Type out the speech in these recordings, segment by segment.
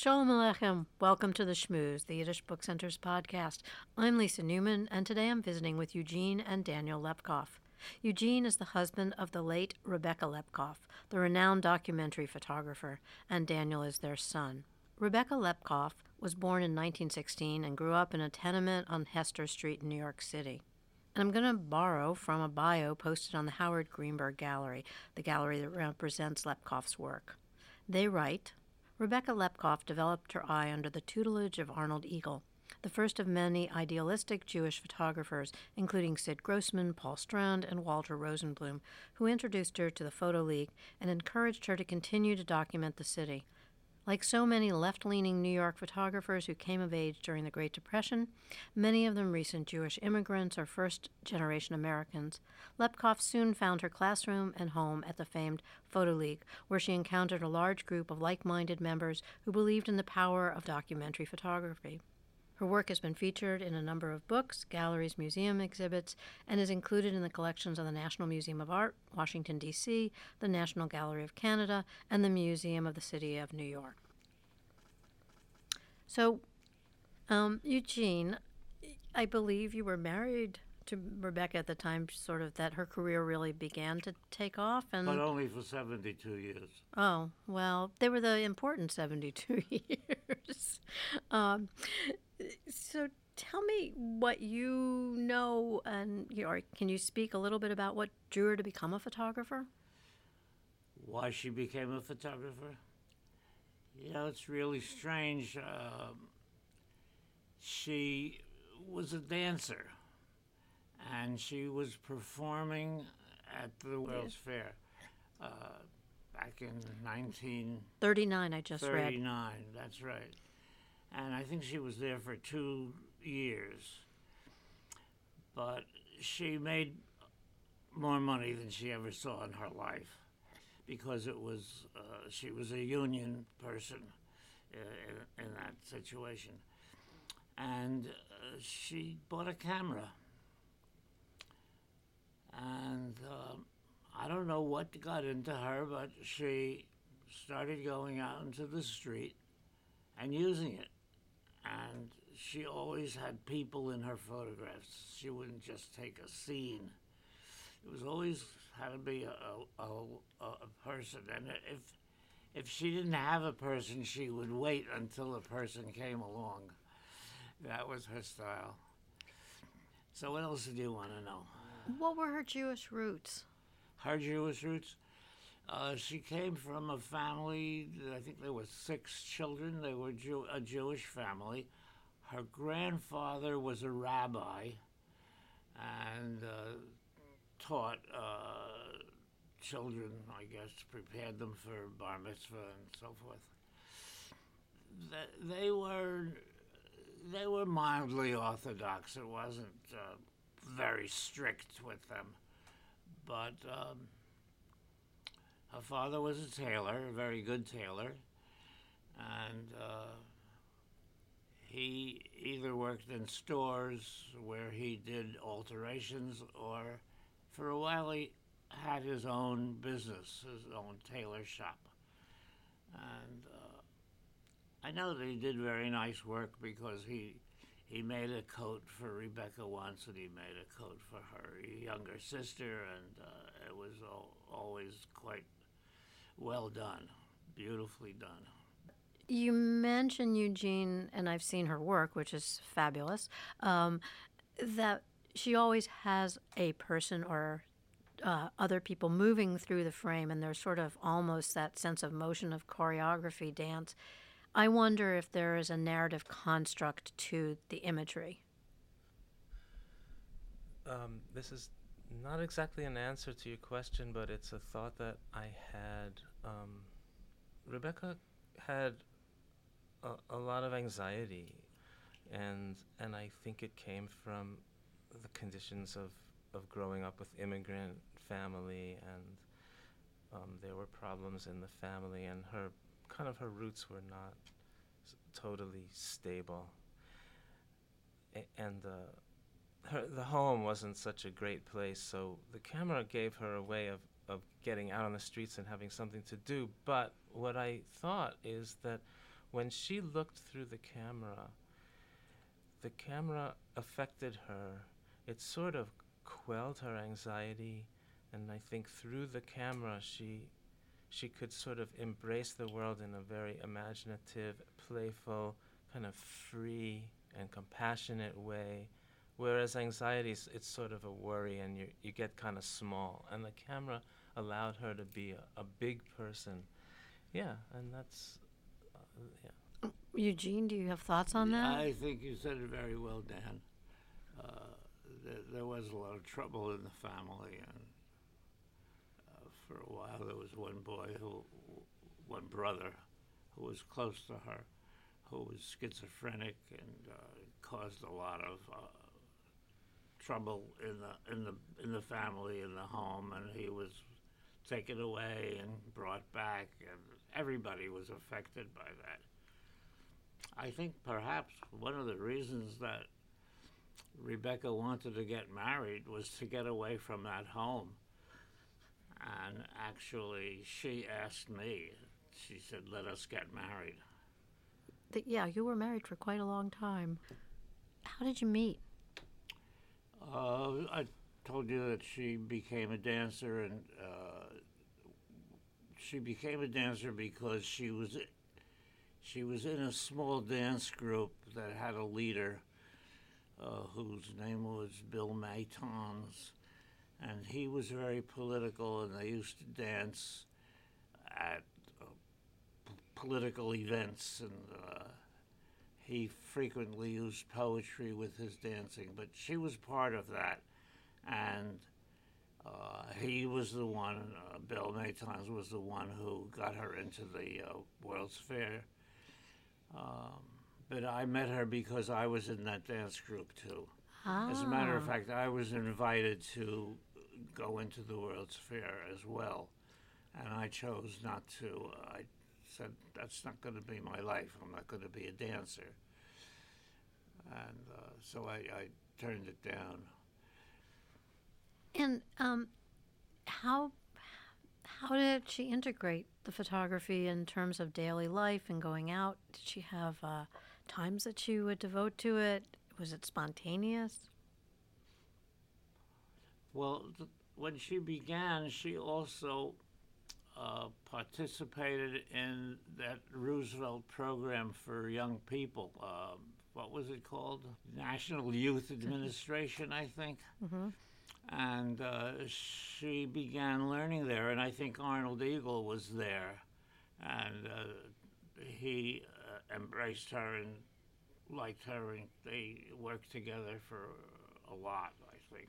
Shalom Aleichem. Welcome to the Schmooze, the Yiddish Book Center's podcast. I'm Lisa Newman, and today I'm visiting with Eugene and Daniel Lepkoff. Eugene is the husband of the late Rebecca Lepkoff, the renowned documentary photographer, and Daniel is their son. Rebecca Lepkoff was born in 1916 and grew up in a tenement on Hester Street in New York City. And I'm going to borrow from a bio posted on the Howard Greenberg Gallery, the gallery that represents Lepkoff's work. They write Rebecca Lepkoff developed her eye under the tutelage of Arnold Eagle, the first of many idealistic Jewish photographers, including Sid Grossman, Paul Strand, and Walter Rosenblum, who introduced her to the Photo League and encouraged her to continue to document the city. Like so many left leaning New York photographers who came of age during the Great Depression, many of them recent Jewish immigrants or first generation Americans, Lepkoff soon found her classroom and home at the famed Photo League, where she encountered a large group of like minded members who believed in the power of documentary photography. Her work has been featured in a number of books, galleries, museum exhibits, and is included in the collections of the National Museum of Art, Washington, D.C., the National Gallery of Canada, and the Museum of the City of New York. So, um, Eugene, I believe you were married to Rebecca at the time, sort of that her career really began to take off, and But only for 72 years. oh well, they were the important seventy-two years. Um, so tell me what you know, and you know, or can you speak a little bit about what drew her to become a photographer? Why she became a photographer? You know, it's really strange. Um, she was a dancer, and she was performing at the World's Fair uh, back in 1939. Thirty-nine, I just read. 39, That's right. And I think she was there for two years. But she made more money than she ever saw in her life because it was uh, she was a union person uh, in, in that situation, and uh, she bought a camera, and um I don't know what got into her, but she started going out into the street and using it, and she always had people in her photographs. She wouldn't just take a scene it was always had to be a, a, a, a person, and if if she didn't have a person, she would wait until a person came along. That was her style. So, what else do you want to know? What were her Jewish roots? Her Jewish roots. Uh, she came from a family. I think there were six children. They were Jew- a Jewish family. Her grandfather was a rabbi, and uh, taught uh, children, I guess, prepared them for bar mitzvah and so forth. They, were they were mildly orthodox. It wasn't uh, very strict with them, but um, her father was a tailor, a very good tailor, and. Uh, he either worked in stores where he did alterations or for a while he had his own business, his own tailor shop. And uh, I know that he did very nice work because he he made a coat for Rebecca once, and he made a coat for her younger sister, and uh, it was al- always quite well done, beautifully done. You mentioned Eugene, and I've seen her work, which is fabulous. Um, that she always has a person or uh, other people moving through the frame, and there's sort of almost that sense of motion of choreography, dance. I wonder if there is a narrative construct to the imagery. Um, this is not exactly an answer to your question, but it's a thought that I had. Um, Rebecca had a, a lot of anxiety, and and I think it came from the conditions of, of growing up with immigrant family, and um, there were problems in the family, and her kind of her roots were not s- totally stable, A- and uh, her, the home wasn't such a great place, so the camera gave her a way of, of getting out on the streets and having something to do. But what I thought is that when she looked through the camera, the camera affected her. It sort of quelled her anxiety, and I think through the camera she she could sort of embrace the world in a very imaginative, playful, kind of free and compassionate way. Whereas anxiety is it's sort of a worry and you you get kind of small. And the camera allowed her to be a, a big person. Yeah, and that's uh, yeah. Eugene, do you have thoughts on that? I think you said it very well, Dan. Uh, th- there was a lot of trouble in the family, and uh, for a while there was one boy who, one brother, who was close to her, who was schizophrenic and uh, caused a lot of uh, trouble in the in the in the family in the home, and he was taken away and brought back, and everybody was affected by that. I think perhaps one of the reasons that Rebecca wanted to get married was to get away from that home. And actually, she asked me, she said, let us get married. Yeah, you were married for quite a long time. How did you meet? Uh, I told you that she became a dancer, and uh, she became a dancer because she was she was in a small dance group that had a leader uh, whose name was Bill Matons, and he was very political, and they used to dance at uh, political events, and uh, he frequently used poetry with his dancing. But she was part of that, and uh, he was the one. Uh, Bill Matons was the one who got her into the uh, World's Fair. Um, but I met her because I was in that dance group too. As a matter of Ah. fact, I was invited to go into the World's Fair as well, and I chose not to. I said that's not going to be my life. I'm not going to be a dancer, and uh, so I, I turned it down. And um, how how did she integrate the photography in terms of daily life and going out? Did she have uh, times that she would devote to it? Was it spontaneous? Well, th- when she began, she also uh, participated in that Roosevelt program for young people. Um, what was it called? National Youth Administration, I think. Mhm. And uh, she began learning there, and I think Arnold Eagle was there, and uh, he uh, embraced her and liked her, and they worked together for a lot, I think.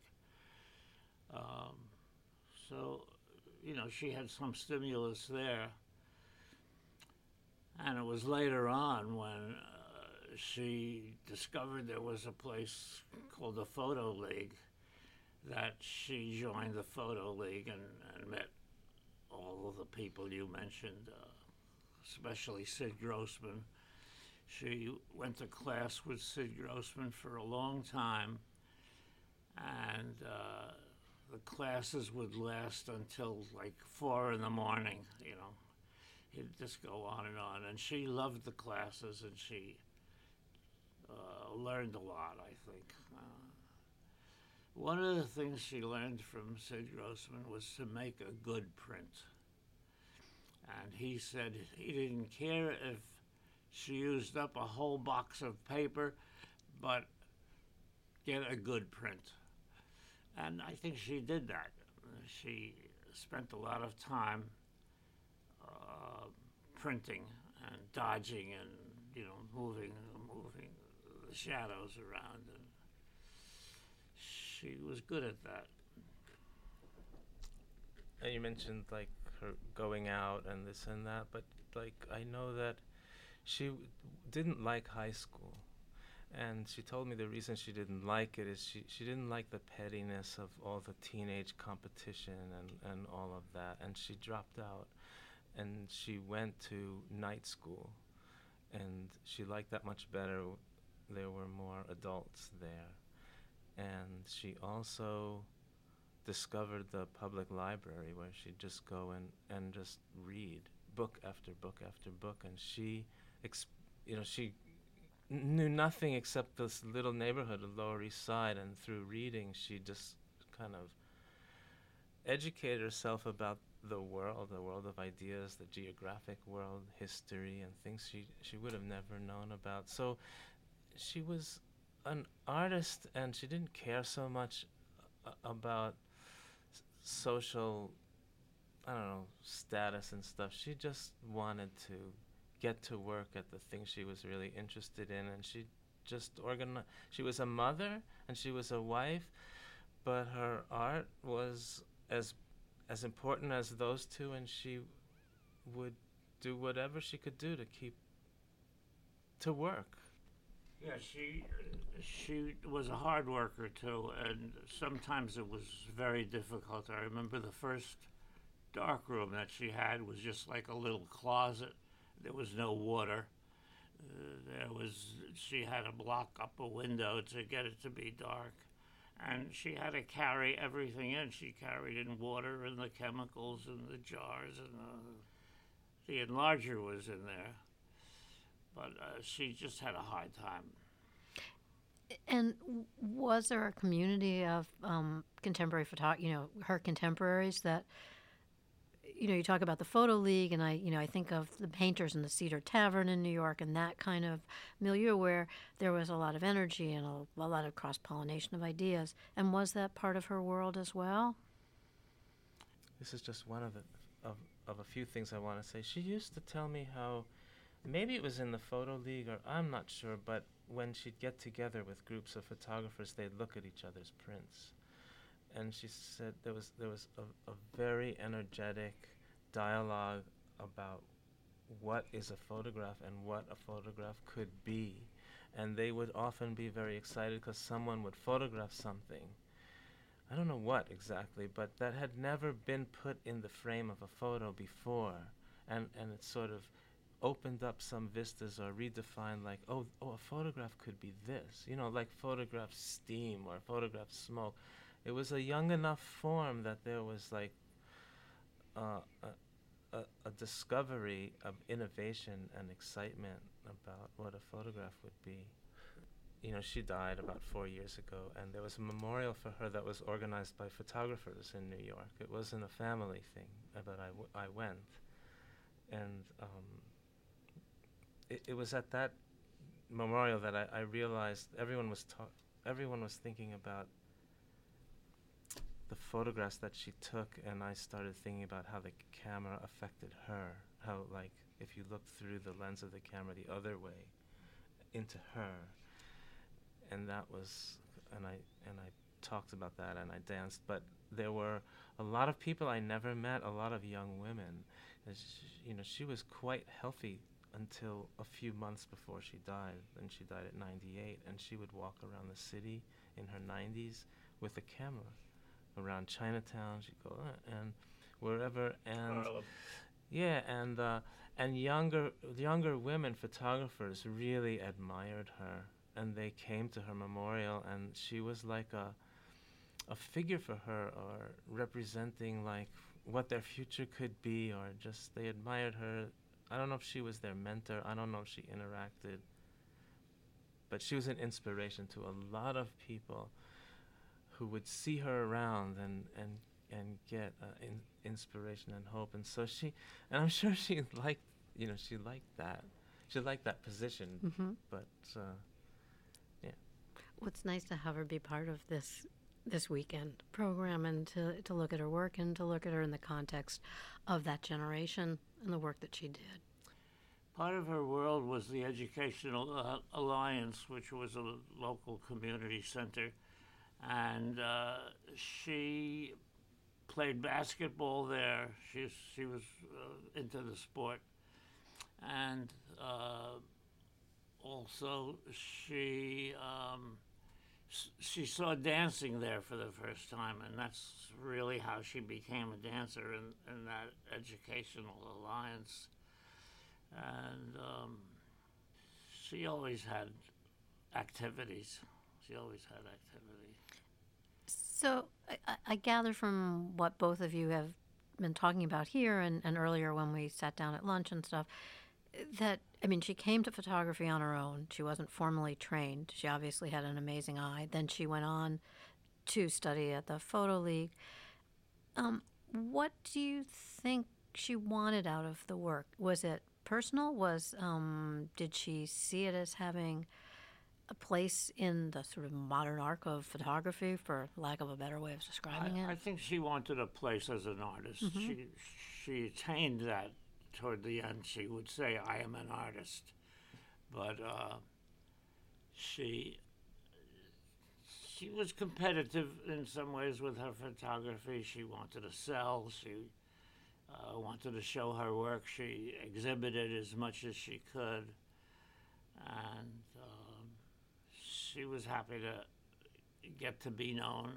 Um, so, you know, she had some stimulus there. And it was later on when uh, she discovered there was a place called the Photo League that she joined the Photo League and, and met all of the people you mentioned, uh, especially Sid Grossman. She went to class with Sid Grossman for a long time, and uh, the classes would last until like four in the morning, you know. He'd just go on and on. And she loved the classes and she uh, learned a lot, I think. Uh, one of the things she learned from Sid Grossman was to make a good print. And he said he didn't care if she used up a whole box of paper, but get a good print. And I think she did that. She spent a lot of time uh, printing and dodging and you know moving moving the shadows around and she was good at that. And you mentioned like her going out and this and that, but like I know that she w- didn't like high school. And she told me the reason she didn't like it is she, she didn't like the pettiness of all the teenage competition and, and all of that. And she dropped out and she went to night school. And she liked that much better. There were more adults there. And she also discovered the public library where she'd just go and, and just read book after book after book and she ex- you know, she knew nothing except this little neighborhood of Lower East Side, and through reading, she just kind of educated herself about the world, the world of ideas, the geographic world, history, and things she she would have never known about. So she was an artist, and she didn't care so much uh, about s- social, I don't know, status and stuff. She just wanted to get to work at the thing she was really interested in, and she just organized. She was a mother and she was a wife, but her art was as as important as those two, and she would do whatever she could do to keep to work. Yeah, she she was a hard worker too, and sometimes it was very difficult. I remember the first dark room that she had was just like a little closet. There was no water. Uh, there was she had to block up a window to get it to be dark, and she had to carry everything in. She carried in water and the chemicals and the jars and the, the enlarger was in there but uh, she just had a hard time. And was there a community of um, contemporary photo, you know, her contemporaries that, you know, you talk about the Photo League, and I, you know, I think of the painters in the Cedar Tavern in New York and that kind of milieu where there was a lot of energy and a, a lot of cross pollination of ideas. And was that part of her world as well? This is just one of the of, of a few things I want to say. She used to tell me how maybe it was in the photo league or I'm not sure, but when she'd get together with groups of photographers, they'd look at each other's prints. And she said there was there was a, a very energetic dialogue about what is a photograph and what a photograph could be. And they would often be very excited because someone would photograph something. I don't know what exactly, but that had never been put in the frame of a photo before. And, and it sort of opened up some vistas or redefined like oh oh a photograph could be this you know like photograph steam or photograph smoke it was a young enough form that there was like uh, a, a, a discovery of innovation and excitement about what a photograph would be. You know she died about four years ago and there was a memorial for her that was organized by photographers in new york. It wasn't a family thing uh, but I, w- I went. And um, it, it was at that memorial that I, I realized everyone was ta- everyone was thinking about the photographs that she took, and I started thinking about how the camera affected her. How like if you look through the lens of the camera the other way into her, and that was and I and I talked about that and I danced, but there were a lot of people I never met, a lot of young women. You know, she was quite healthy until a few months before she died. And she died at 98, and she would walk around the city in her 90s with a camera around Chinatown. She'd go uh, and wherever, and Harlem. yeah, and uh, and younger younger women photographers really admired her, and they came to her memorial, and she was like a a figure for her, or representing like what their future could be, or just they admired her. I don't know if she was their mentor. I don't know if she interacted, but she was an inspiration to a lot of people who would see her around and and and get uh, in, inspiration and hope. And so she, and I'm sure she liked, you know, she liked that. She liked that position. Mm-hmm. But uh, Well, it's nice to have her be part of this this weekend program and to, to look at her work and to look at her in the context of that generation and the work that she did. Part of her world was the Educational uh, Alliance, which was a local community center, and uh, she played basketball there. She she was uh, into the sport, and uh, also she um, she saw dancing there for the first time, and that's really how she became a dancer in, in that Educational Alliance and um, she always had activities. She always had activity. So I, I- gather from what both of you have been talking about here and, and earlier when we sat down at lunch and stuff, that I mean, she came to photography on her own. She wasn't formally trained. She obviously had an amazing eye. Then she went on to study at the Photo League. Um, what do you think she wanted out of the work? Was it personal? Was um, did she see it as having a place in the sort of modern arc of photography, for lack of a better way of describing I, I think she wanted a place as an artist. She she attained that toward the end. She would say, "I am an artist," but uh, she she was competitive in some ways with her photography. She wanted to sell. She uh, wanted to show her work. She exhibited as much as she could, and she was happy to get to be known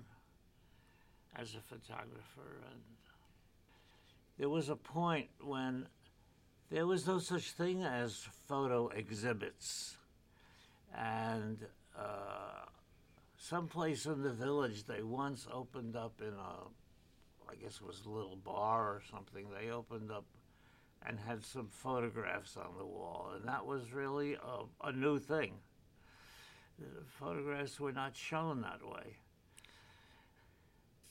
as a photographer. And there was a point when there was no such thing as photo exhibits, and uh, someplace in the village they once opened up in a, I guess it was a little bar or something. They opened up and had some photographs on the wall, and that was really a, a new thing. Photographs were not shown that way.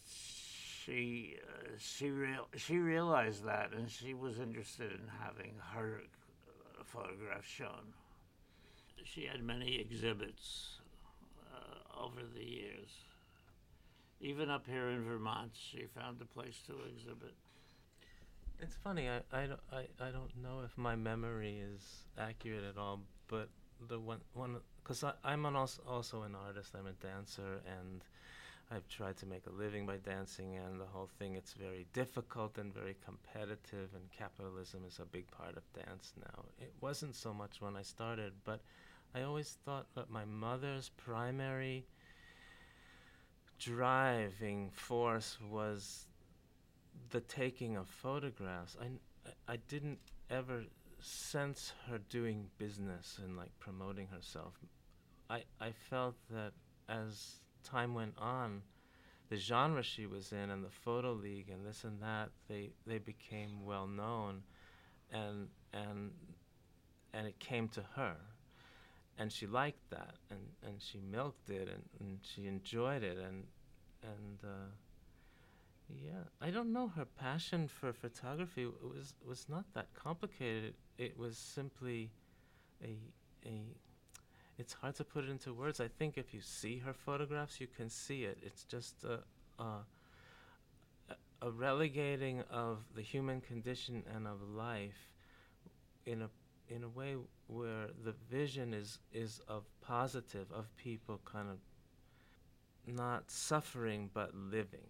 She uh, she real she realized that, and she was interested in having her uh, photographs shown. She had many exhibits uh, over the years. Even up here in Vermont, she found a place to exhibit. It's funny. I, I, don't, I, I don't know if my memory is accurate at all, but the one one because I'm an also also an artist. I'm a dancer, and I've tried to make a living by dancing. And the whole thing it's very difficult and very competitive, and capitalism is a big part of dance now. It wasn't so much when I started, but I always thought that my mother's primary driving force was the taking of photographs. I, I didn't ever sense her doing business and like promoting herself. I, I felt that as time went on, the genre she was in and the photo league and this and that, they, they became well known and and and it came to her. And she liked that and, and she milked it and, and she enjoyed it and and uh, yeah, I don't know. Her passion for photography was was not that complicated. It was simply a a. It's hard to put it into words. I think if you see her photographs, you can see it. It's just a a, a- relegating of the human condition and of life in a in a way where the vision is is of positive of people kind of not suffering but living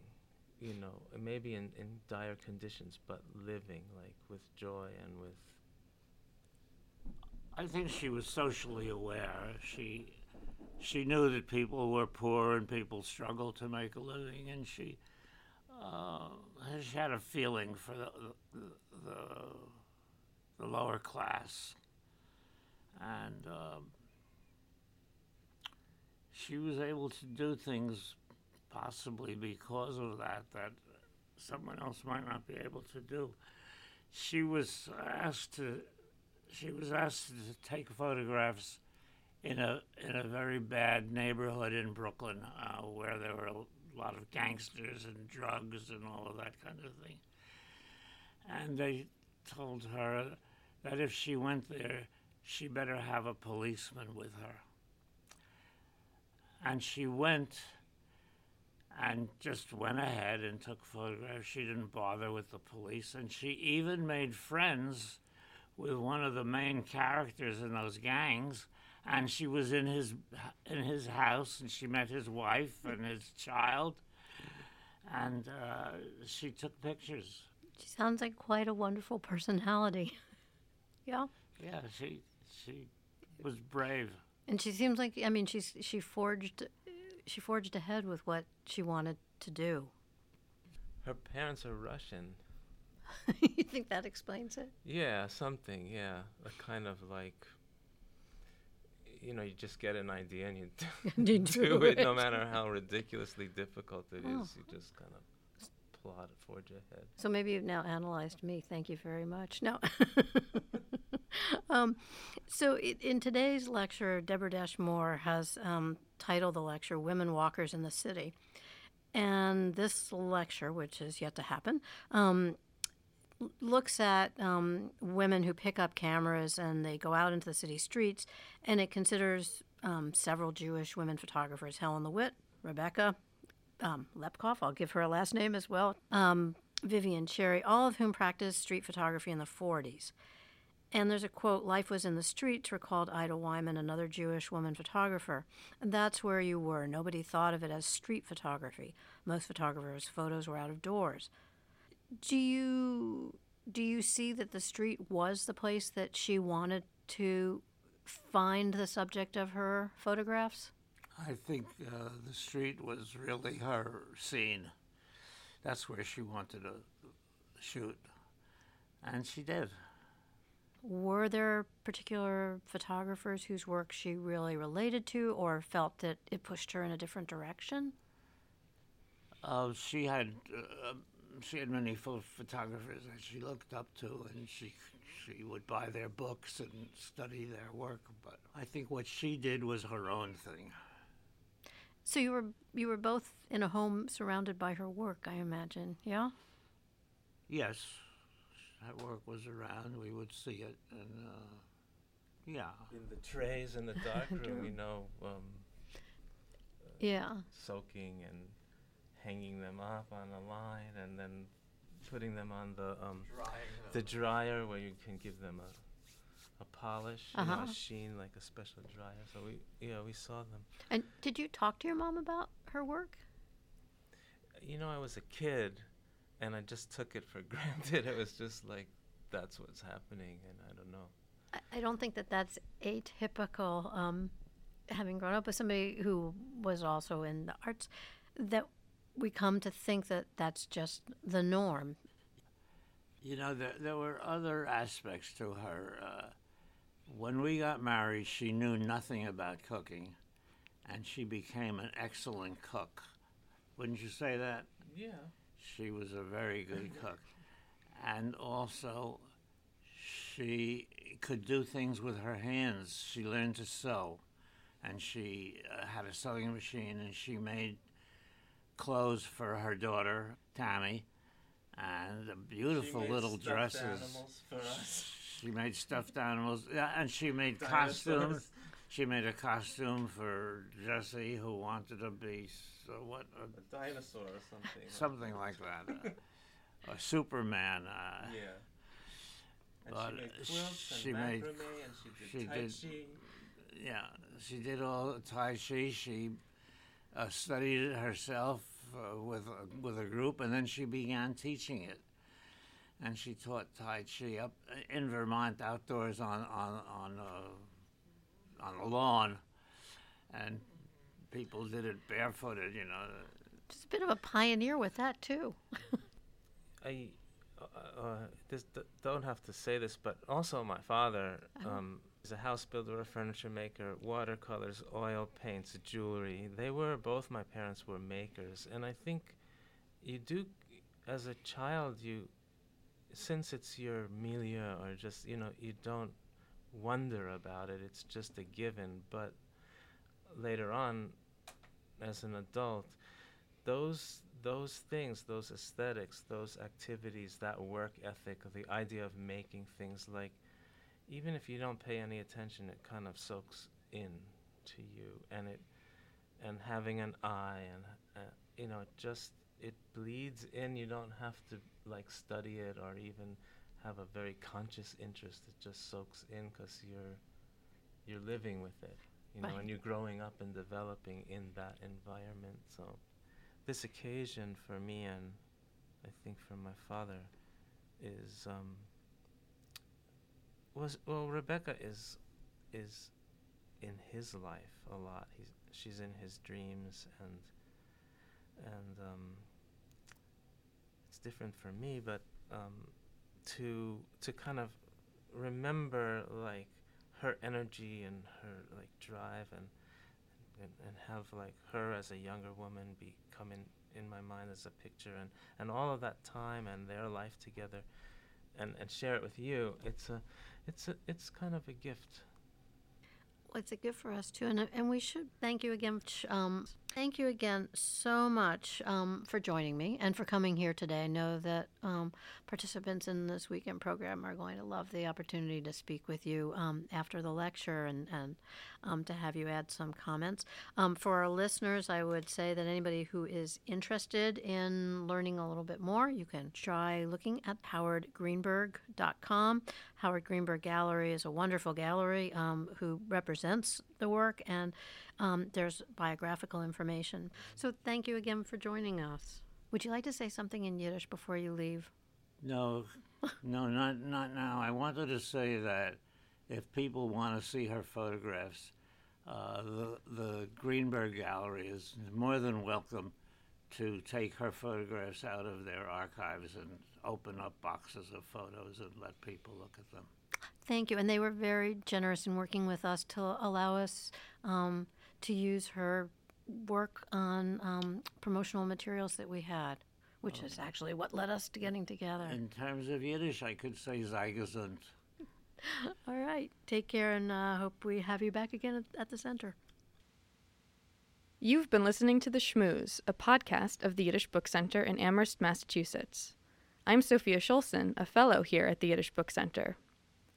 you know, maybe in, in dire conditions, but living like with joy and with. I think she was socially aware. She she knew that people were poor and people struggled to make a living, and she uh, she had a feeling for the the, the, lower class, and um, she was able to do things possibly because of that that someone else might not be able to do. She was asked to she was asked to take photographs in a in a very bad neighborhood in Brooklyn uh, where there were a lot of gangsters and drugs and all of that kind of thing. And they told her that if she went there, she better have a policeman with her. And she went and just went ahead and took photographs. She didn't bother with the police, and she even made friends with one of the main characters in those gangs. And she was in his in his house, and she met his wife and his child, and uh, she took pictures. She sounds like quite a wonderful personality. yeah. Yeah, she she was brave. And she seems like I mean she's she forged she forged ahead with what she wanted to do. Her parents are Russian. you think that explains it? Yeah, something. Yeah, a kind of like. You know, you just get an idea and you do, You do do it, no matter how ridiculously difficult it is. Oh. You just kind of plot it, forge ahead. So maybe you've now analyzed me. Thank you very much. No. Um, so, in today's lecture, Deborah Dash Moore has um, titled the lecture Women Walkers in the City. And this lecture, which is yet to happen, um, looks at um, women who pick up cameras and they go out into the city streets, and it considers um, several Jewish women photographers Helen Levitt, Rebecca um, Lepkoff, I'll give her a last name as well, Vivian Cherry, all of whom practiced street photography in the 40s. And there's a quote, Life was in the streets, recalled Ida Wyman, another Jewish woman photographer. And that's where you were. Nobody thought of it as street photography. Most photographers' photos were out of doors. Do you do you see that the street was the place that she wanted to find the subject of her photographs? I think uh, the street was really her scene. That's where she wanted to shoot, and she did. Were there particular photographers whose work she really related to or felt that it pushed her in a different direction? Uh, she had uh, she had many pho- photographers that she looked up to, and she she would buy their books and study their work. But I think what she did was her own thing. So you were you were both in a home surrounded by her work, I imagine. Yeah. Yes, that work was around. We would see it, and uh, yeah. In the trays in the dark room, you know, um, Yeah. soaking and hanging them up on a line and then putting them on the um, the dryer where you can give them a a polish, you know, Uh-huh. a sheen like a special dryer. So we yeah we saw them. And did you talk to your mom about her work? You know, I was a kid, and I just took it for granted. It was just like that's what's happening, and I don't know. I, I don't think that that's atypical. Um, having grown up with somebody who was also in the arts, that we come to think that that's just the norm. You know, there, there were other aspects to her. Uh, when we got married, she knew nothing about cooking, and she became an excellent cook. Wouldn't you say that? Yeah. She was a very good cook. And also, she could do things with her hands. She learned to sew, and she uh, had a sewing machine, and she made clothes for her daughter, Tammy, and beautiful little dresses. for us. She made stuffed animals, yeah, and she made Dinosaurs. costumes. She made a costume for Jesse, who wanted to be so what a A dinosaur or something. something like that. Uh, a Superman. Uh, Yeah. And But, she made uh, quilts and she made- macrame and she did she tai did- chi. yeah, she did all Tai Chi. She uh, studied it herself uh, with a, with a group, and then she began teaching it. And she taught Tai Chi up in Vermont, outdoors on on on uh, on the lawn, and people did it barefooted. You know, Just a bit of a pioneer with that too. I uh, uh, this, d- don't have to say this, but also my father Uh-huh. um, is a house builder, a furniture maker, watercolors, oil paints, jewelry. They were both my parents were makers, and I think you do, as a child, you since it's your milieu or just you know you don't wonder about it. It's just a given, but later on, as an adult, those those things, those aesthetics, those activities, that work ethic, the idea of making things like, even if you don't pay any attention, it kind of soaks in to you, and it, and having an eye, and uh, you know, just it bleeds in. You don't have to like study it or even have a very conscious interest. It just soaks in because you're you're living with it, you know, Right. and you're growing up and developing in that environment. So this occasion for me and I think for my father is um, was well Rebecca is is in his life a lot. He's she's in his dreams and and um, it's different for me, but um, to to kind of remember like her energy and her like drive and and, and have like her as a younger woman be come in, in my mind as a picture and, and all of that time and their life together and, and share it with you, it's a, it's a, it's kind of a gift. Well, it's a gift for us too, and and we should thank you again. Um, thank you again so much um, for joining me and for coming here today. I know that um, participants in this weekend program are going to love the opportunity to speak with you um, after the lecture and and um, to have you add some comments. Um, for our listeners, I would say that anybody who is interested in learning a little bit more, you can try looking at howardgreenberg.com. Howard Greenberg Gallery is a wonderful gallery um, who represents the work, and um, there's biographical information. So thank you again for joining us. Would you like to say something in Yiddish before you leave? No, no, not not now. I wanted to say that if people want to see her photographs, uh, the the Greenberg Gallery is more than welcome to take her photographs out of their archives and open up boxes of photos and let people look at them. Thank you. And they were very generous in working with us to allow us um, to use her work on um, promotional materials that we had, which is actually what led us to getting together. In terms of Yiddish, I could say sei gesund. All right. Take care and uh, hope we have you back again at, at the center. You've been listening to The Schmooze, a podcast of the Yiddish Book Center in Amherst, Massachusetts. I'm Sophia Schulson, a fellow here at the Yiddish Book Center.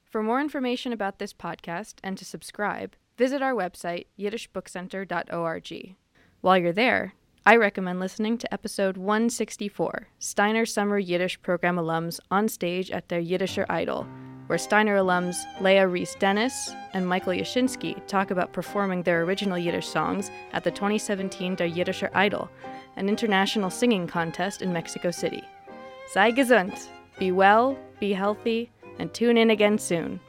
For more information about this podcast and to subscribe, visit our website, yiddishbookcenter.org. While you're there, I recommend listening to episode 164, Steiner Summer Yiddish Program alums on stage at their Yiddisher Idol, where Steiner alums Leah Reese Dennis and Michael Yashinsky talk about performing their original Yiddish songs at the 2017 Der Yiddisher Idol, an international singing contest in Mexico City. Sei gesund, be well, be healthy, and tune in again soon.